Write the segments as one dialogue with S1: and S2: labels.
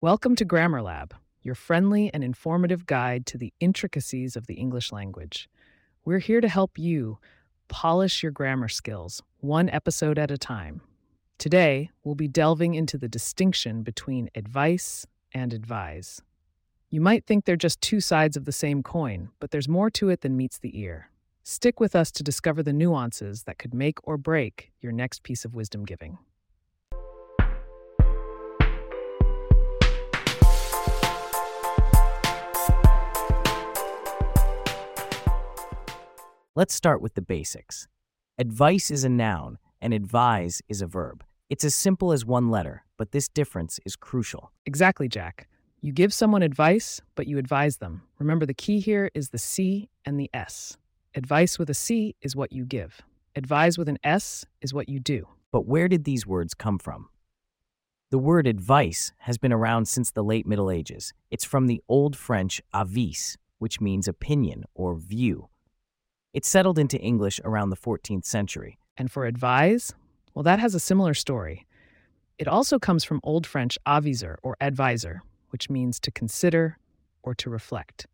S1: Welcome to Grammar Lab, your friendly and informative guide to the intricacies of the English language. We're here to help you polish your grammar skills, one episode at a time. Today, we'll be delving into the distinction between advice and advise. You might think they're just two sides of the same coin, but there's more to it than meets the ear. Stick with us to discover the nuances that could make or break your next piece of wisdom giving.
S2: Let's start with the basics. Advice is a noun, and advise is a verb. It's as simple as one letter, but this difference is crucial.
S1: Exactly, Jack. You give someone advice, but you advise them. Remember, the key here is the C and the S. Advice with a C is what you give, advise with an S is what you do.
S2: But where did these words come from? The word advice has been around since the late Middle Ages. It's from the Old French avis, which means opinion or view. It settled into English around the 14th century.
S1: And for advise, well, that has a similar story. It also comes from Old French aviser or advisor, which means to consider or to reflect.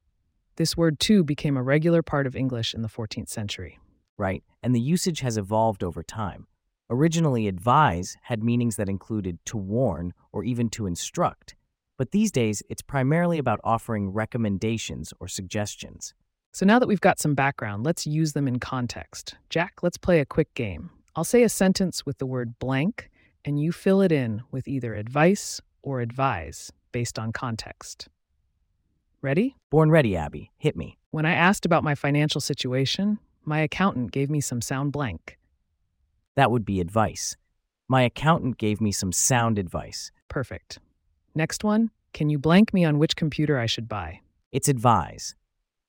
S1: This word too became a regular part of English in the 14th century.
S2: Right, and the usage has evolved over time. Originally, advise had meanings that included to warn or even to instruct, but these days it's primarily about offering recommendations or suggestions.
S1: So now that we've got some background, let's use them in context. Jack, let's play a quick game. I'll say a sentence with the word blank, and you fill it in with either advice or advise based on context. Ready?
S2: Born ready, Abby. Hit me.
S1: When I asked about my financial situation, my accountant gave me some sound blank.
S2: That would be advice. My accountant gave me some sound advice.
S1: Perfect. Next one Can you blank me on which computer I should buy?
S2: It's advise.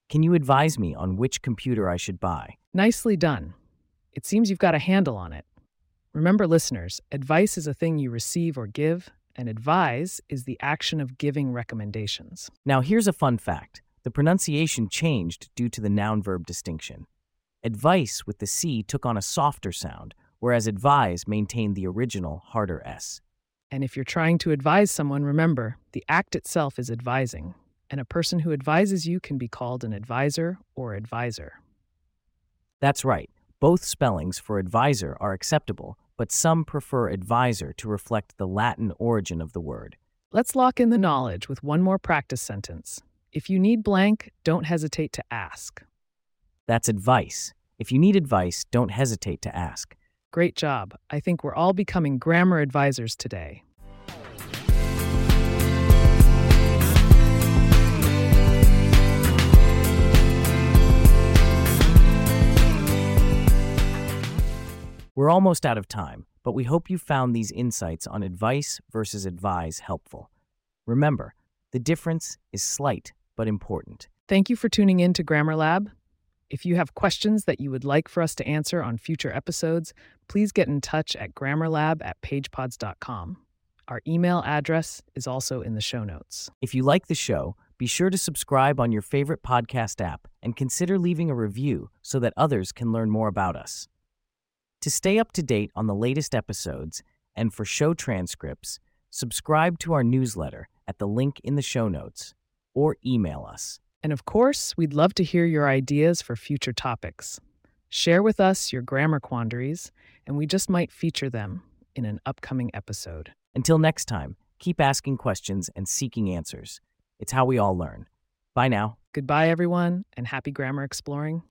S2: Can you advise me on which computer I should buy?
S1: Nicely done. It seems you've got a handle on it. Remember, listeners, advice is a thing you receive or give, and advise is the action of giving recommendations.
S2: Now, here's a fun fact the pronunciation changed due to the noun verb distinction. Advice with the C took on a softer sound, whereas advise maintained the original harder S.
S1: And if you're trying to advise someone, remember, the act itself is advising, and a person who advises you can be called an adviser or advisor.
S2: That's right, both spellings for advisor are acceptable, but some prefer advisor to reflect the Latin origin of the word.
S1: Let's lock in the knowledge with one more practice sentence. If you need blank, don't hesitate to ask.
S2: That's advice. If you need advice, don't hesitate to ask.
S1: Great job. I think we're all becoming grammar advisors today.
S2: We're almost out of time, but we hope you found these insights on advice versus advise helpful. Remember, the difference is slight but important.
S1: Thank you for tuning in to Grammar Lab. If you have questions that you would like for us to answer on future episodes, please get in touch at grammarlab at pagepods.com. Our email address is also in the show notes.
S2: If you like the show, be sure to subscribe on your favorite podcast app and consider leaving a review so that others can learn more about us. To stay up to date on the latest episodes and for show transcripts, subscribe to our newsletter at the link in the show notes or email us.
S1: And of course, we'd love to hear your ideas for future topics. Share with us your grammar quandaries, and we just might feature them in an upcoming episode.
S2: Until next time, keep asking questions and seeking answers. It's how we all learn. Bye now.
S1: Goodbye, everyone, and happy grammar exploring.